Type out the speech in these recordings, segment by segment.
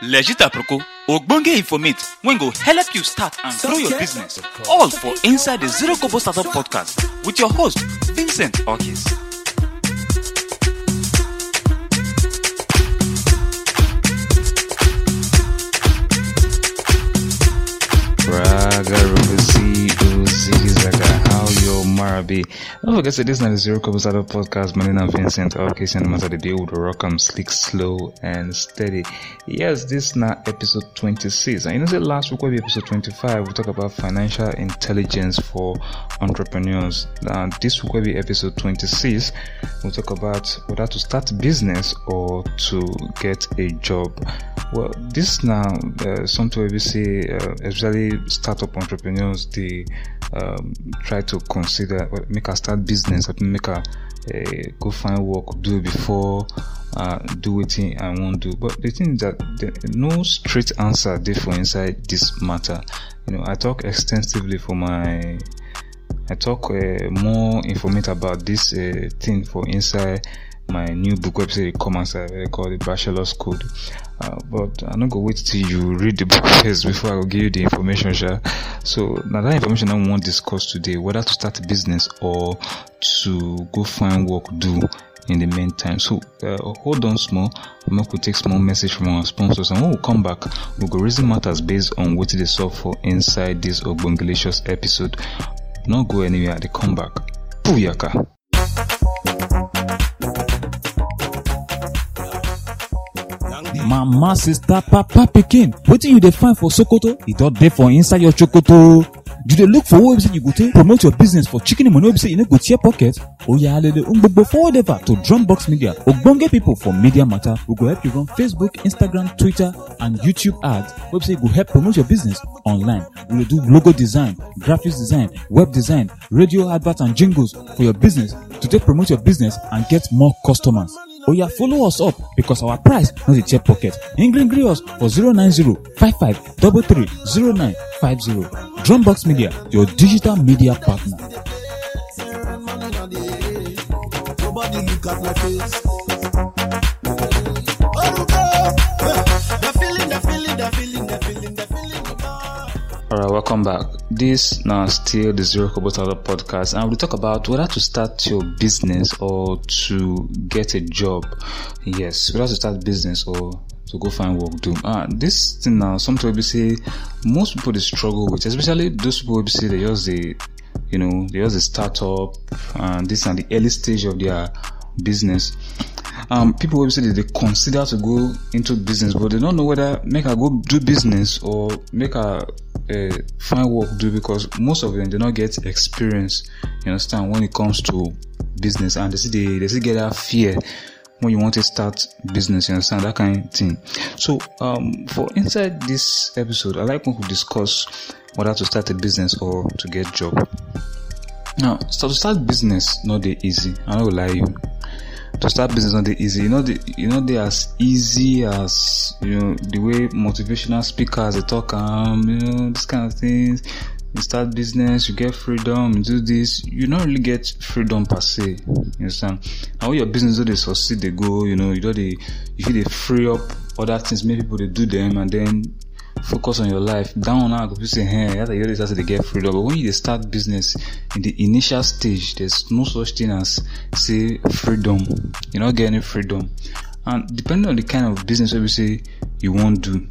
legit aproko ogbonge informate wey go help you start and grow your business all for inside the zero kobo startup podcast with your host vincent hawkies. Marabi. Don't forget to this is the Zero Kobo Startup Podcast. My name is Vincent Hawkies and matter the day with the rock I'm slick, slow and steady. Yes, this is now episode 26. And you know the last week will be episode 25. We talk about financial intelligence for entrepreneurs. This week will be episode 26. We'll talk about whether to start business or to get a job. Well, this now uh, something we see, uh, especially startup entrepreneurs, they um, try to consider make a start business, or make a uh, go find work do before uh, do it I won't do. But the thing is that the, no straight answer there for inside this matter. You know, I talk extensively for my I talk uh, more informative about this uh, thing for inside my new book website come outside uh, called the Bachelor's Code. Uh, but I'm not gonna wait till you read the book first before I will give you the information. Sure. So now that information I want to discuss today, whether to start a business or to go find work do in the meantime. So uh, hold on small. Going to take small message from our sponsors and when we come back, we'll go raising matters based on what they solve for inside this Ogbongelicious episode. Not go anywhere, they come back. Puyaka. Mama sister papa pikin. Wetin you dey find for sokoto? E don dey for inside your chokoto you dey look for be say you go take promote your business for chicken money wey be say e no go tear pocket. Oya alele ngbogbo forward ever to drumbox media. Ogbonge people for media matter. We go help you run facebook instagram twitter and youtube ads wey be say e go help promote your business online. We dey do logo design graphics design web design radio advert and jingles for your business to take promote your business and get more customers Oh, oya follow us up because our price no dey tear pocket ngri gree us for 090 55 33 0950 drumbox media your digital media partner. Alright, welcome back. This now still the Zero Kobo Startup podcast, and we'll talk about whether to start your business or to get a job. Yes, whether to start business or to go find work do. Ah, this thing now, something we say most people they struggle with, especially those people we say they just the, you know, they just a startup and this and the early stage of their business. Um, people will say that they consider to go into business, but they don't know whether make a go do business or make a uh, find work do because most of them do not get experience. You understand when it comes to business, and they see they they see get that fear when you want to start business. You understand that kind of thing. So um, for inside this episode, I like when we discuss whether to start a business or to get job. Now, so to start business not the easy. I don't lie you. To start business not the easy. You know the you know they as easy as you know the way motivational speakers they talk um you know this kind of things. You start business, you get freedom, you do this. You don't really get freedom per se. You understand? And when your business do they succeed, they go. You know, you know they you feel they free up other things. Make people they do them, and then focus on your life. Down now, people say, hey, that's you always have to get freedom. But when you start business in the initial stage, there's no such thing as say freedom. You not get any freedom. And depending on the kind of business be say you want do,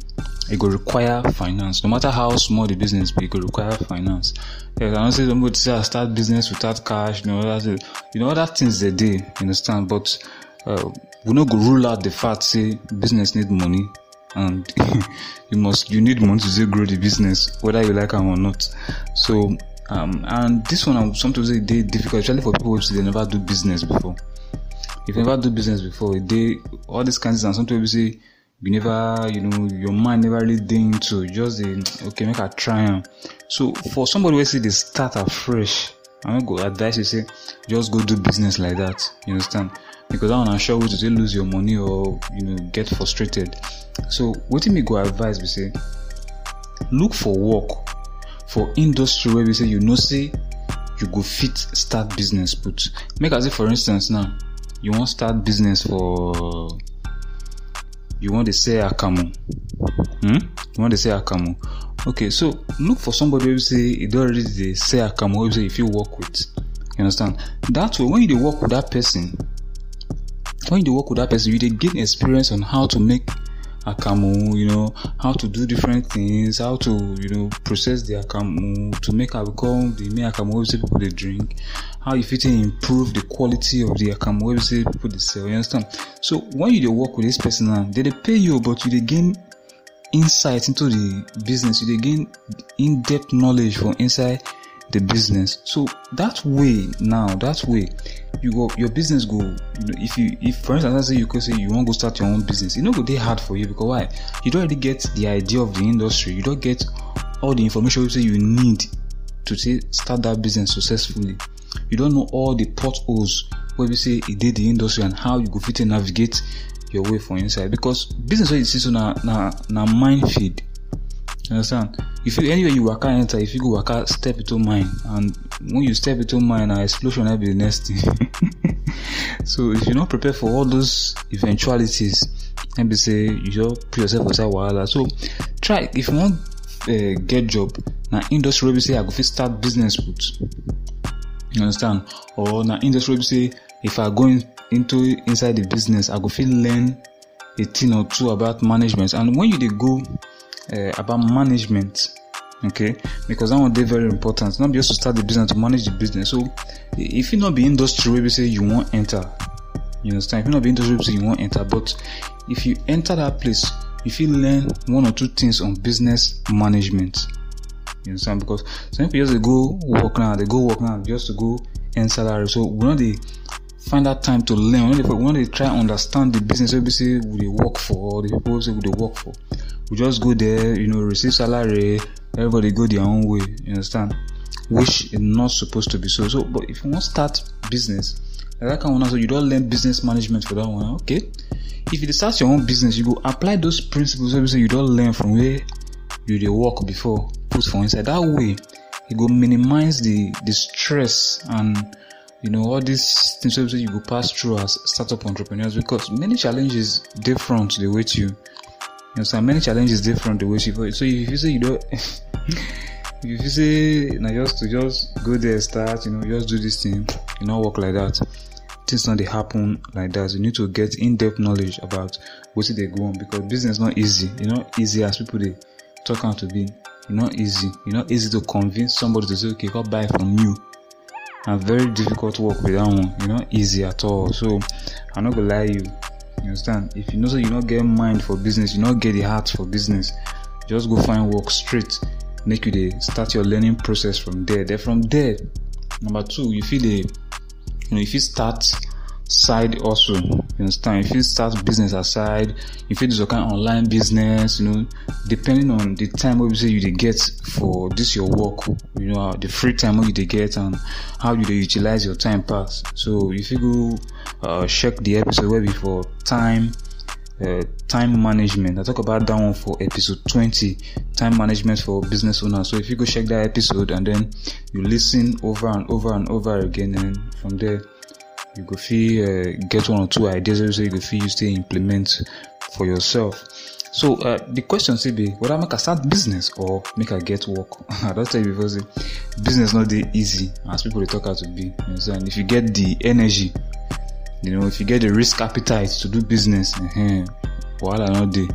it go require finance. No matter how small the business be, it go require finance. Yeah, I don't say somebody say I start business without cash, you know, that's it. You know, other things they dey, you understand? But uh, we no go rule out the fact say business need money and you must you need money to grow the business whether you like am or not. So um and this one um, sometimes e dey difficult especially for people who they never do business before. If you never do business before dey all these kinds of things sometimes you say you never you know your mind never really dey into just okay make a try so for somebody wey say they start afresh i no go advise you say just go do business like that you understand because that one sure way to lose your money or you know get frustrated so wetin me go advise we say look for work for industry where we say you know say you go fit start business put make as if for instance now you wan start business for you wan dey sell akamu Hmm? You want to say Akamu? Okay, so look for somebody who say you don't already dey say Akamu, who say if you work with. You understand? That way, when you work with that person, when you work with that person, you gain experience on how to make a akamu, you know, how to do different things, how to, you know, process the akamu to make alcohol, the main akamu wey be say people dey drink, how you fit improve the quality of the akamu wey be say people dey sell. You understand? So when you work with this person now, they pay you, but you gain insight into the business. You gain in-depth knowledge from inside the business. So that way now, that way, you go your business go. You know, if you if for instance, let's say you could say you want to go start your own business, you know go dey hard for you because why? You don't already get the idea of the industry. You don't get all the information you need to say start that business successfully. You don't know all the potholes wey be say e did the industry and how you go fit and navigate your way for inside because business wey you see so na na na minefield. Understand? If you anywhere you waka enter, if you go waka step into mine, and when you step into mine, na explosion na be the next thing. so if you not prepare for all those eventualities, and be say you just put yourself inside wahala. So try if you want uh, get job, na industry wey be say I go fit start business with. You understand? Or na industry wey be say if I go in, into inside the business, I go fit learn a thing or two about management. And when you dey go uh, about management, okay, because that one dey very important. Not just to start the business to manage the business. So if it not be industry wey be say you wan enter, you understand? If it not be industry wey be say you enter, but if you enter that place, if you learn one or two things on business management. You understand? Because some people just go work now, they go work now just to go earn salary. So we no dey find that time to learn. Dey, we no dey try understand the business say we dey work for or the people say we dey work for. We just go there, you know, receive salary, everybody go their own way. You understand? Which is not supposed to be so. So, but if you want to start business, like that kind of so you don't learn business management for that one. Okay. If you start your own business, you go apply those principles be you don't learn from where you dey work before put for inside. That way, e go minimize the the stress and you know all these things you go pass through as startup entrepreneurs because many challenges different dey wait you. You know, so Many challenges different dey wait you. So if you say you don't, if you say na just to just go there start, you know, just do this thing, you no work like that. Things no dey happen like that. You need to get in-depth knowledge about what dey go on because business not easy. You not easy as people they talk am to be. E not easy. You not easy to convince somebody to say okay, go buy from you. Na very difficult work with that one e no easy at all. So I'm not gonna you you understand? If you know so you no get mind for business you no get the heart for business just go find work straight make you dey start your learning process from there. Then from there number two you feel dey you know if you start side hustle you understand If you start business aside you fit do some kind of online business you know depending on the time say you get for this your work you know the free time you get and how you utilize your time pass so if you go uh, check the episode wey be for time uh, time management. I talk about that one for episode 20, time management for business owners. So if you go check that episode and then you listen over and over and over again, and from there you go feel uh, get one or two ideas wey so you go feel use to implement for yourself. So uh, the question still be whether make I start business or make I get work. I don't tell you before say business not dey easy as people dey talk out to be. You understand? If you get the energy you know if you get the risk appetite to do business uh wahala no dey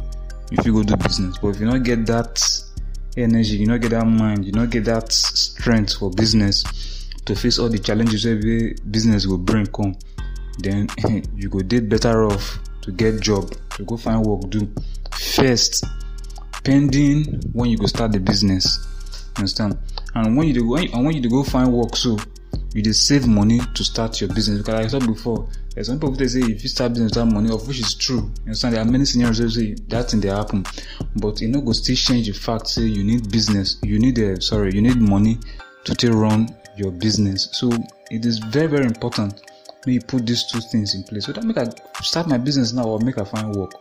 you fit go do business but if you no get that energy you no get that mind you no get that strength for business to face all the challenges wey business will bring come then you go dey better off to get job to go find work do first pending when you go start the business understand? And when you dey go and when you dey go find work so you dey save money to start your business. Because like I said before there's some people dey say if you start business without money of which is true you understand? There are many scenarios wey say that thing dey happen. But e no go still change the fact say you need business you need uh, sorry you need money to take run your business so it is very very important you put these two things in place so that make I start my business now or make I find work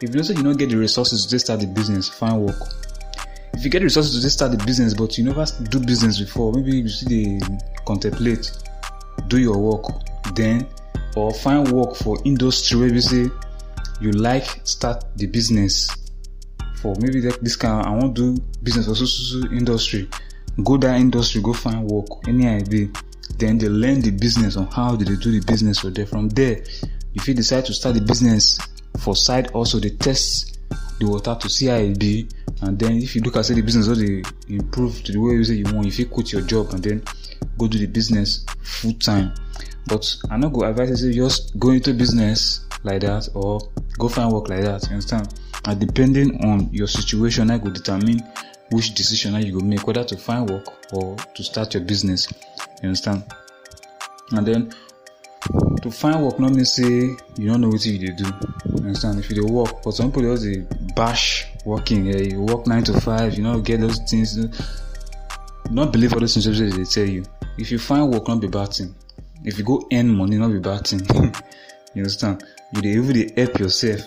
if you say you don't get the resources to take start the business find work if you get the resources to take start the business but you never do business before maybe you still dey contemplate do your work then or find work for industry wey be say you like start the business for maybe that, this kind. I want to do business for so so so industry. Go that industry, go find work. Any idea? Then they learn the business on how do they do the business for there. From there, if you decide to start the business for side, also they test the water to see how it be. And then if you look at say the business, how they improve to the way you say you want, if you quit your job and then go do the business full time. But I not go advise you just go into business like that or go find work like that. You understand? And depending on your situation, I go determine which decision are you go make, whether to find work or to start your business. You understand? And then to find work not mean say you don't know what you do. You understand? If you dey work, but some people just dey bash working. Yeah, you work nine to five, you know, get those things. Not believe all those things they tell you. If you find work, not be bad thing. If you go earn money, not be bad thing. you understand? You dey even help yourself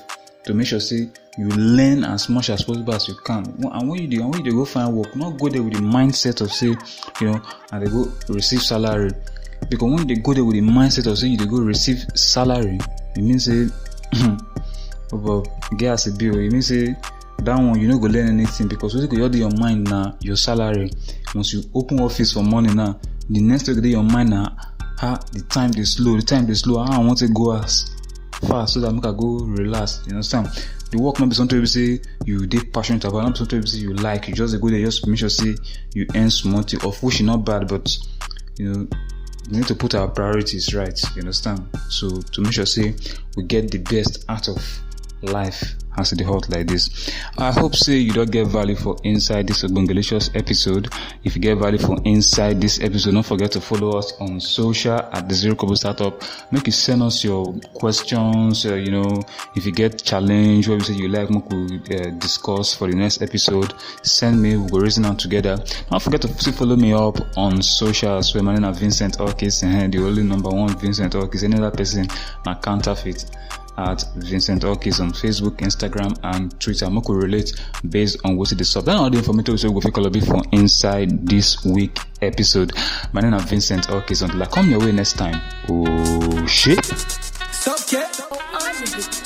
to make sure say you learn as much as possible as you can. And when you do and when you go find work, not go there with the mindset of say, you know, and they go receive salary. Because when they go there with the mindset of say you go receive salary, it means say oh, but get as a bill, oh, it means say that one you no go learn anything because wetin go just your mind na your salary. Once you open office for morning now, the next dey your mind na how the time dey slow, the time dey slow, I want to go as fast so that make I go relax. You understand? The work not be something be say you dey passionate about, not something be say you like. You just go there just make sure say you earn small thing, of which not bad, but you know we need to put our priorities right. You understand? So to make sure say we get the best out of life as the hot like this. I hope say you don't get value for inside this Ogbongelicious episode. If you get value for inside this episode, don't forget to follow us on social at the Zero Kobo Startup. Make you send us your questions. Uh, you know, if you get challenge, what you say you like, we could uh, discuss for the next episode. Send me. We'll go reason out together. Don't forget to follow me up on social as well. My name is Vincent Hawkies, and the only number one Vincent Hawkies. Any other person, na counterfeit at Vincent Hawkies on Facebook, Instagram, and Twitter. Moko relate based on what it is up. Then all the information we go follow be for inside this week episode. My name is Vincent Hawkies. Until I come your way next time. Oh shit. Stop, cat.